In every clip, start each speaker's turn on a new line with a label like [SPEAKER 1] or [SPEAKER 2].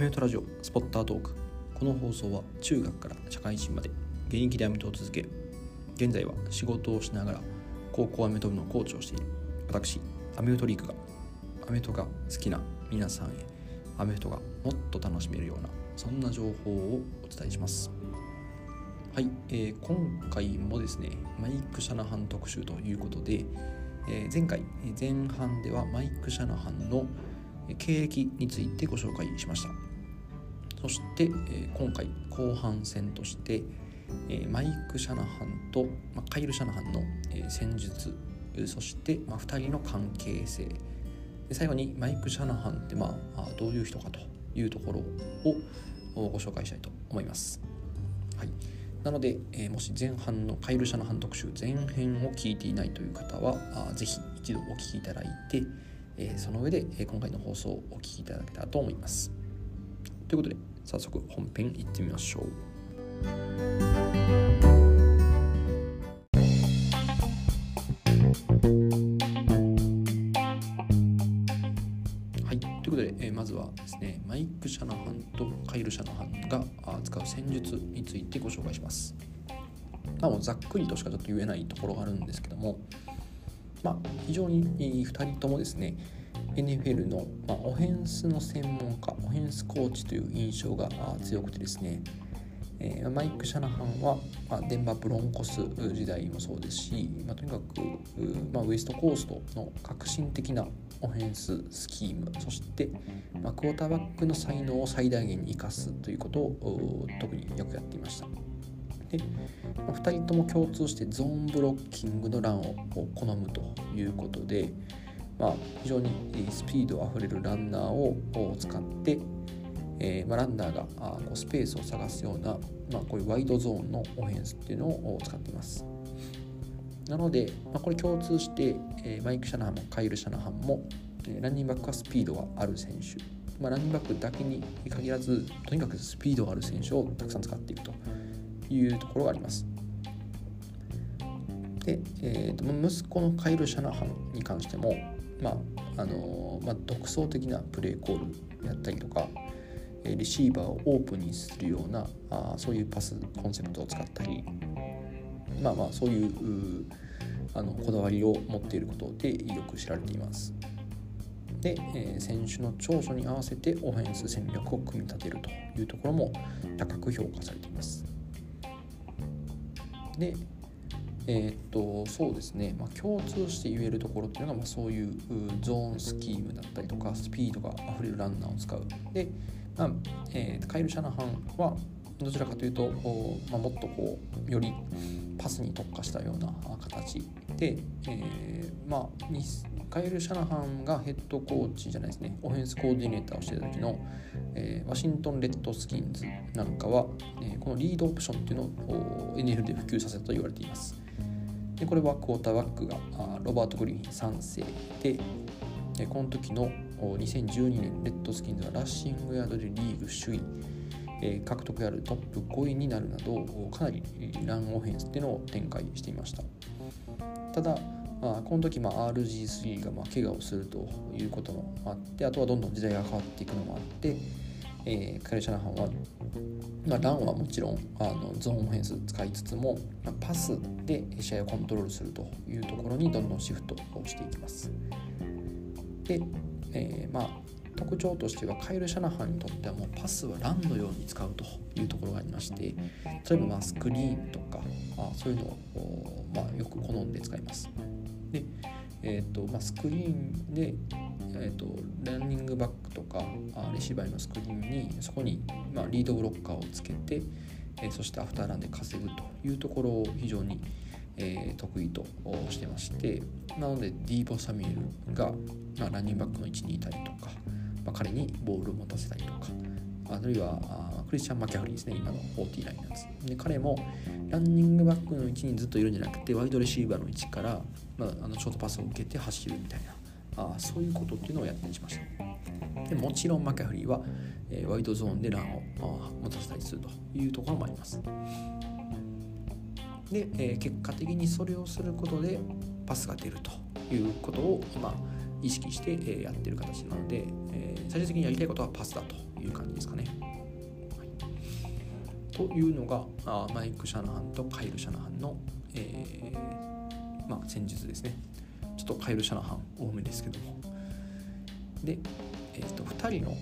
[SPEAKER 1] メフトラジオスポッタートーク。この放送は中学から社会人まで現役でアメフトを続け現在は仕事をしながら高校アメフト部のコーチをしている。私アメフトリークがアメフトが好きな皆さんへアメフトがもっと楽しめるようなそんな情報をお伝えします。はい、えー、今回もですねマイク・シャナハン特集ということで、えー、前回前半ではマイク・シャナハンの経歴についてご紹介しました。そして、えー、今回後半戦として、えー、マイク・シャナハンと、まあ、カイル・シャナハンの、えー、戦術そして、まあ、2人の関係性で最後にマイク・シャナハンって、まあ、どういう人かというところをご紹介したいと思います。はいなので、えー、もし前半のカイル・シャナハン特集前編を聞いていないという方はあぜひ一度お聞きいただいて、えー、その上で、えー、今回の放送をお聞きいただけたらと思います。ということで早速本編いってみましょう。はい、ということで、えー、まずはですねマイク・シャナハンとカイル・シャナハンが使う戦術についてご紹介します。まあ、もうざっくりとしかちょっと言えないところがあるんですけども、まあ、非常に2人ともですね NFL の、まあ、オフェンスの専門家オフェンスコーチという印象が強くてですね、えー、マイク・シャナハンは、まあ、デンバー・ブロンコス時代もそうですし、まあ、とにかく、まあ、ウエストコーストの革新的なオフェンススキームそして、まあ、クォーターバックの才能を最大限に生かすということを特によくやっていました。で、2人とも共通してゾーンブロッキングのランを好むということで、まあ、非常にスピードあふれるランナーを使って、えーまあ、ランナーがあこうスペースを探すような、まあ、こういうワイドゾーンのオフェンスっていうのを使っています。なので、まあ、これ共通して、えー、マイク・シャナハンもカイル・シャナハンも、えー、ランニングバックはスピードがある選手、まあ、ランニングバックだけに限らずとにかくスピードがある選手をたくさん使っていくというところがあります。で、えーと、息子のカイル・シャナハンに関しても、まああのまあ、独創的なプレーコールやったりとかレシーバーをオープンにするようなあそういうパスコンセプトを使ったりまあまあそういうあのこだわりを持っていることでよく知られています。で、えー、選手の長所に合わせてオフェンス戦略を組み立てるというところも高く評価されています。で、えー、っとそうですね、まあ、共通して言えるところっていうのが、まあ、そういうゾーンスキームだったりとかスピードがあふれるランナーを使う。で、まあえー、カイル・シャナハンはどちらかというと、まあ、もっとこうよりパスに特化したような形。で、えー、まあカエル・シャナハンがヘッドコーチじゃないですね。オフェンスコーディネーターをしてた時の、えー、ワシントン・レッドスキンズなんかは、えー、このリードオプションっていうのを NFL で普及させたと言われています。でこれはクォーターバックがロバート・グリフィン3世でこの時の2012年レッドスキンズはラッシングヤードでリーグ首位、えー、獲得であるトップ5位になるなどかなりランオフェンスっていうのを展開していました。ただ、まあ、この時まあ RG3 がまあ怪我をするということもあってあとはどんどん時代が変わっていくのもあってえー、カレ・シャナハンは、まあ、ランはもちろんあのゾーンオフェンス使いつつも、まあ、パスで試合をコントロールするというところにどんどんシフトをしていきます。で、えー、まあ特徴としてはカイル・シャナハンにとってはもうパスはランのように使うというところがありまして例えばまスクリーンとかあそういうのを、まあ、よく好んで使います。で、えーとまあ、スクリーンでえーと、ランニングバックとかあレシーバーのスクリーンにそこに、まあ、リードブロッカーをつけて、えー、そしてアフターランで稼ぐというところを非常に、えー、得意としてましてなのでディーボ・サミュエルが、まあ、ランニングバックの位置にいたりとか、まあ、彼にボールを持たせたりとかあるいはクリスチャン・マキャフリーですね今の49ラインなんですで彼もランニングバックの位置にずっといるんじゃなくてワイドレシーバーの位置から、まあ、あのショートパスを受けて走るみたいなあそういうことっていうのをやったりしましたでもちろんマキャフリーは、えー、ワイドゾーンでランを持たせたりするというところもありますで、えー、結果的にそれをすることでパスが出るということを、ま、意識して、えー、やってる形なので、えー、最終的にやりたいことはパスだという感じですかね。はい、というのがあマイク・シャナハンとカイル・シャナハンの、えー、まあ、戦術ですね。とカイル・シャナハン多めですけども。で、えーと、と2人の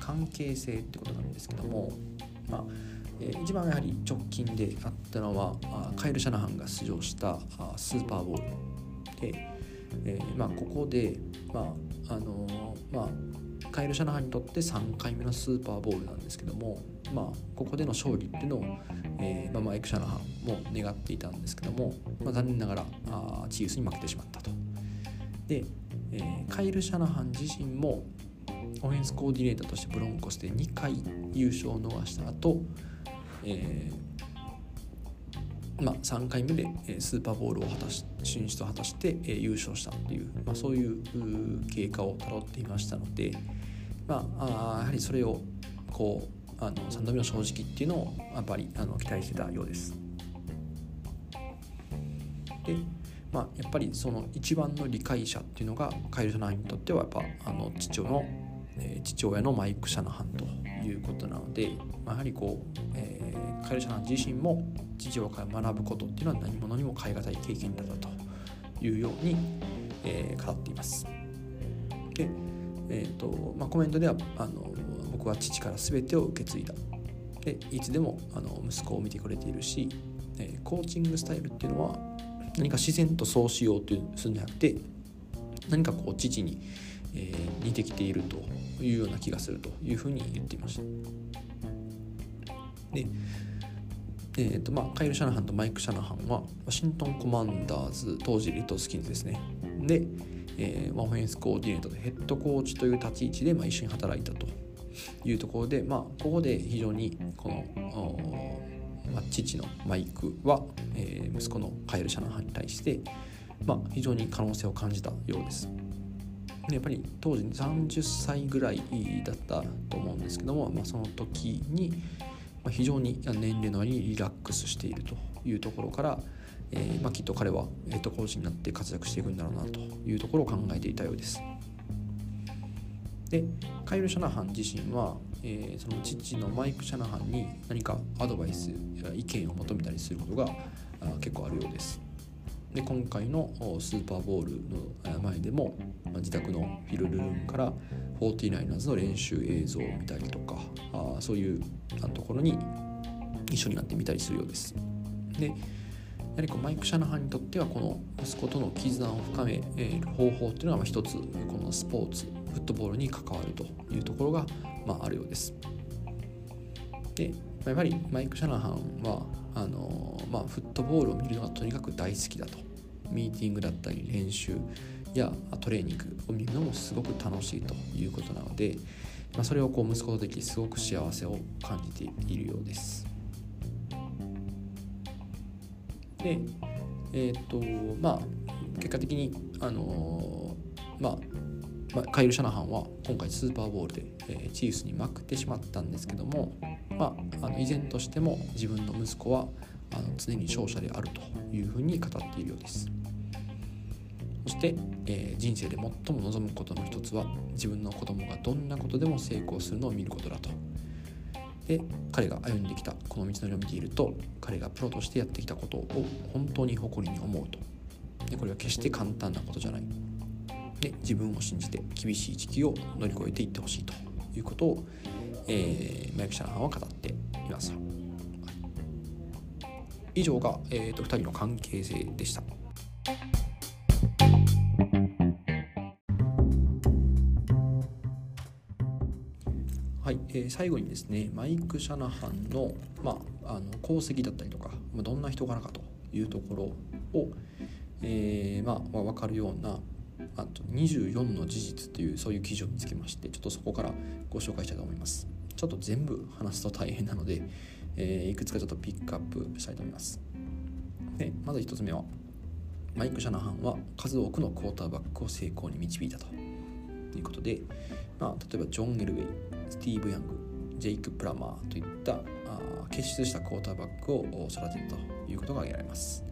[SPEAKER 1] 関係性ってことなんですけども、まあえー、一番やはり直近であったのはあカイル・シャナハンが出場したあスーパーボールで、えー、まあ、ここで、まああのー、まあ、カイル・シャナハンにとって3回目のスーパーボールなんですけども、まあ、ここでの勝利っていうのを、えまあ、マイク・シャナハンも願っていたんですけども、まあ、残念ながらあチーフスに負けてしまったと。で、えカイル・シャナハン自身もオフェンスコーディネーターとしてブロンコスで2回優勝を逃した後、えー、まあ、3回目でスーパーボールを果たし進出を果たして優勝したという、まあ、そういう経過をたどっていましたので、まあ、あやはりそれをこうあの3度目の正直っていうのをやっぱりあの期待してたようです。でまあ、やっぱりその一番の理解者っていうのがカイル・シャナハンにとってはやっぱあの父親の、えー、父親のマイク・シャナハンということなので、まあ、やはりこう、えー、カイル・シャナハン自身も父親から学ぶことっていうのは何者にも代え難い経験だったというように、えー、語っています。で、えーとまあ、コメントではあの僕は父から全てを受け継いだでいつでもあの息子を見てくれているし、えー、コーチングスタイルっていうのは何か自然とそうしようとするんじゃなくて何かこう父に、えー、似てきているというような気がするというふうに言っていました。でえーとまあ、カイル・シャナハンとマイク・シャナハンはワシントン・コマンダーズ当時レッドスキンズですねで、えー、オフェンスコーディネートでヘッドコーチという立ち位置で、まあ、一緒に働いたというところで、まあ、ここで非常にこのまあ、父のマイクは、えー、息子のカエル・シャナハンに対して、まあ、非常に可能性を感じたようです。でやっぱり当時30歳ぐらいだったと思うんですけども、まあ、その時に非常に年齢の割にリラックスしているというところから、えーまあ、きっと彼はヘッドコーチになって活躍していくんだろうなというところを考えていたようです。でカイル・シャナハン自身は、えー、その父のマイク・シャナハンに何かアドバイスや意見を求めたりすることが結構あるようです。で今回のスーパーボールの前でも、自宅のフィルルームから 49ers の練習映像を見たりとかあそういうところに一緒になってみたりするようです。でやはりこうマイク・シャナハンにとってはこの息子との絆を深める方法っていうのは一つこのスポーツフットボールに関わるというところが、まあ、あるようです。でやっぱりマイク・シャナハンはあのまあ、フットボールを見るのがとにかく大好きだとミーティングだったり練習やトレーニングを見るのもすごく楽しいということなので、まあ、それをこう息子とできすごく幸せを感じているようです。でえっ、とまあ結果的にあのまあまあ、カイル・シャナハンは今回スーパーボールで、えー、チーフスに負けてしまったんですけども、まあ、あの依然としても自分の息子はあの常に勝者であるというふうに語っているようです。そして、えー、人生で最も望むことの一つは自分の子供がどんなことでも成功するのを見ることだと。で彼が歩んできたこの道のりを見ていると彼がプロとしてやってきたことを本当に誇りに思うと。でこれは決して簡単なことじゃない。で自分を信じて厳しい時期を乗り越えていってほしいということを、えー、マイク・シャナハンは語っています。以上が、えーと、2人の関係性でした。はい、えー、最後にですねマイク・シャナハンの,、まあ、あの功績だったりとか、まあ、どんな人柄かというところを、えーまあ、分かるようなあと24の事実というそういう記事を見つけましてちょっとそこからご紹介したいと思います。ちょっと全部話すと大変なので、えー、いくつかちょっとピックアップしたいと思います。でまず1つ目はマイク・シャナハンは数多くのクォーターバックを成功に導いたということで、まあ、例えばジョン・エルウェイスティーブ・ヤングジェイク・プラマーといったあ結出したクォーターバックを育てるということが挙げられます。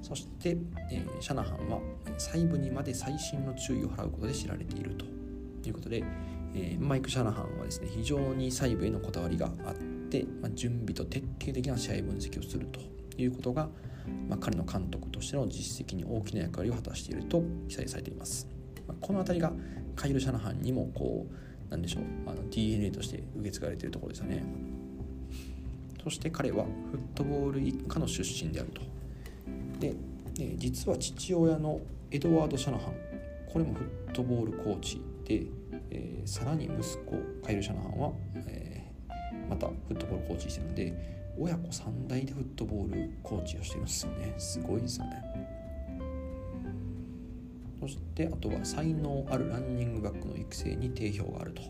[SPEAKER 1] そして、えー、シャナハンは細部にまで細心の注意を払うことで知られているということで、えー、マイク・シャナハンはですね非常に細部へのこだわりがあって、まあ、準備と徹底的な試合分析をするということが、まあ、彼の監督としての実績に大きな役割を果たしていると記載されています、まあ、この辺りがカイル・シャナハンにもこうなんでしょうあの DNA として受け継がれているところですよね。そして彼はフットボール一家の出身であると。で、え実は父親のエドワード・シャナハン。これもフットボールコーチでえー、さらに息子カイル・シャナハンは、えー、またフットボールコーチしてるので親子3代でフットボールコーチをしてるんですよね。すごいですよね。そしてあとは才能あるランニングバックの育成に定評があると。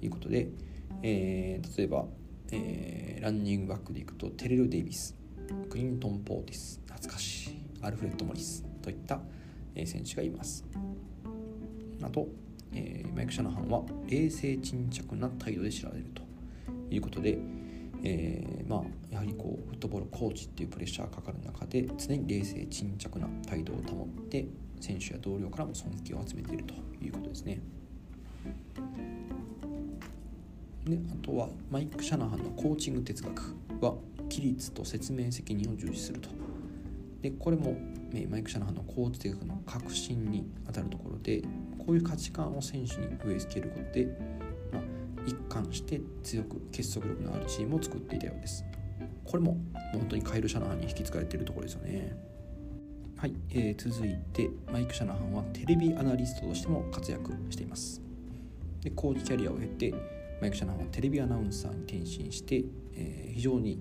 [SPEAKER 1] いうことで、えー、例えば、えー、ランニングバックでいくとテレル・デイビスクリントン・ポーティス懐かしい。アルフレッド・モリスといった、選手がいますあとえー、マイク・シャナハンは冷静沈着な態度で知られるということで、えー、まあ、やはりこうフットボールコーチっていうプレッシャーがかかる中で常に冷静沈着な態度を保って選手や同僚からも尊敬を集めているということですね。であとはマイク・シャナハンのコーチング哲学は規律と説明責任を重視するとでこれもマイク・シャナハンのコーチ哲学の核心にあたるところでこういう価値観を選手に植え付けることで、まあ、一貫して強く結束力のあるチームを作っていたようです。これも本当にカイル・シャナハンに引き継がれているところですよね。はい、えー、続いてマイク・シャナハンはテレビアナリストとしても活躍しています。でコーチキャリアを経てマイク・シャナハンはテレビアナウンサーに転身して、えー、非常に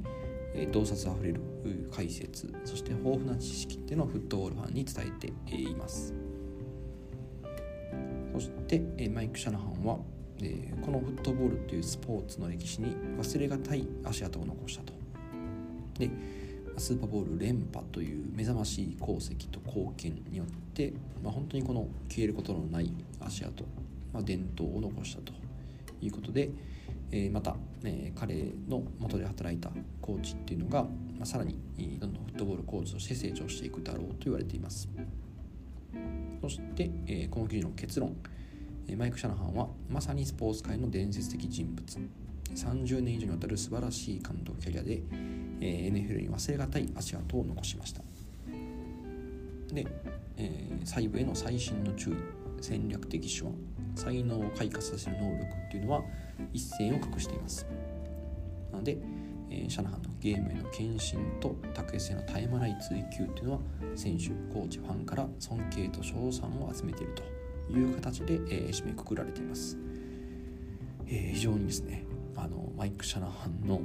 [SPEAKER 1] 洞察あふれる解説そして豊富な知識っていうのをフットボールファンに伝えていますそして、マイク・シャナハンは、このフットボールというスポーツの歴史に忘れがたい足跡を残したと。でスーパーボール連覇という目覚ましい功績と貢献によって、まあ、本当にこの消えることのない足跡、まあ、伝統を残したということで、え、また、え、彼の元で働いたコーチっていうのが、ま、さらにどんどんフットボールコーチとして成長していくだろうと言われています。そして、え、この記事の結論、マイク・シャナハンはまさにスポーツ界の伝説的人物。30年以上にわたる素晴らしい監督キャリアで、え、NFL に忘れがたい足跡を残しました。で、え、細部への細心の注意。戦略的手腕才能を開花させる能力っていうのは一線を画しています。なので、えー、シャナハンのゲームへの献身と卓越への絶え間ない追求っていうのは選手コーチファンから尊敬と称賛を集めているという形で、えー、締めくくられています、えー、非常にですねあのマイク・シャナハンの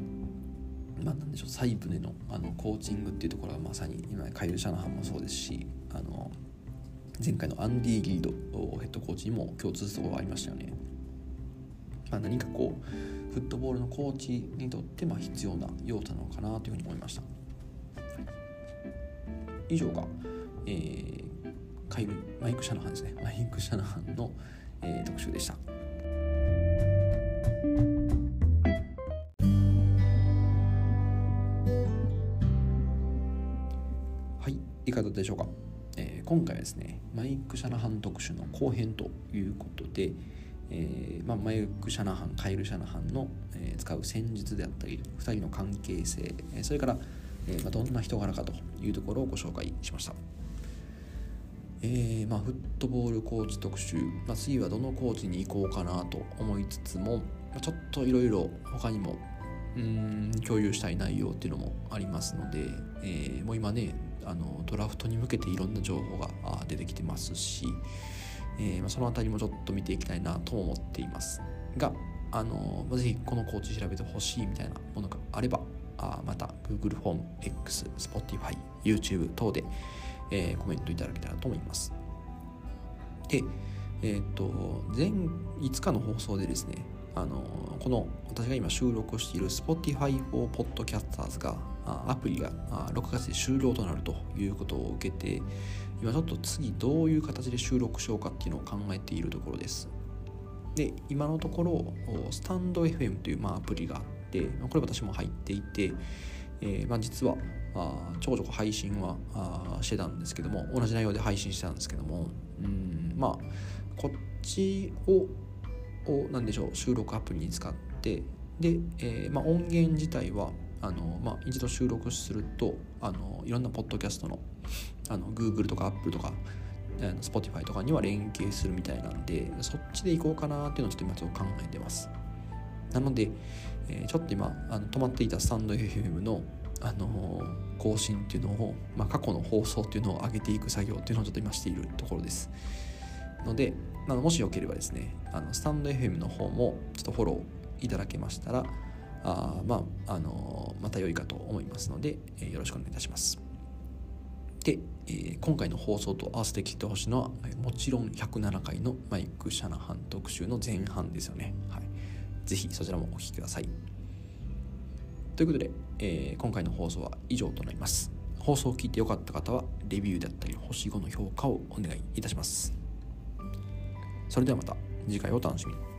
[SPEAKER 1] まあ、なんでしょう細部でのあのコーチングっていうところはまさに今カイル・シャナハンもそうですしあの前回のアンディ・ギードヘッドコーチにも共通するところがありましたよね、まあ、何かこうフットボールのコーチにとってまあ必要な要素なのかなというふうに思いました。以上が、えー、カイルマイク・シャナハンですね。マイク・シャナハンの、えー、特集でした。はいいかがだったでしょうか、今回はですねマイク・シャナハン特集の後編ということで、えーまあ、マイク・シャナハンカイル・シャナハンの、えー、使う戦術であったり2人の関係性それからえ、まあ、どんな人柄かというところをご紹介しました。えー、まあ、フットボールコーチ特集、まあ、次はどのコーチに行こうかなと思いつつも、ま、ちょっといろいろ他にもうん共有したい内容っていうのもありますので、えー、もう今ねあのドラフトに向けていろんな情報が出てきてますし、えー、その辺りもちょっと見ていきたいなと思っていますがあの、まあ、ぜひこのコーチ調べてほしいみたいなものがあればあまた Google フォーム X、Spotify、YouTube 等で、えー、コメントいただけたらと思います。で、えっ、と、前5日の放送でですね、あのこの私が今収録をしている Spotify for Podcasters がアプリが6月で終了となるということを受けて今ちょっと次どういう形で収録しようかっていうのを考えているところです。で今のところスタンド FM というまあアプリがあってこれ私も入っていて、えー、まあ、実はあちょこちょこ配信はあしてたんですけども同じ内容で配信してたんですけどもうんまあこっちをを何でしょう収録アプリに使ってで、えー、まあ、音源自体はあの、まあ、一度収録するとあのいろんなポッドキャストのあの Google とか Apple とか Spotify とかには連携するみたいなんでそっちで行こうかなっていうのをちょっと今ちょっと考えてます。なので、えー、ちょっと今あの止まっていたスタンド FM のあのー、更新っていうのを、まあ、過去の放送っていうのを上げていく作業っていうのをちょっと今しているところです。ので、まあ、もしよければですねあのスタンド FM の方もちょっとフォローいただけましたらあまああのー、また良いかと思いますので、えー、よろしくお願いいたしますで、えー、今回の放送と合わせて聞いてほしいのはもちろん107回のマイク・シャナハン特集の前半ですよね。はい、ぜひそちらもお聴きください。ということで、え、今回の放送は以上となります。放送を聞いてよかった方はレビューだったり星5の評価をお願いいたします。それではまた次回お楽しみに。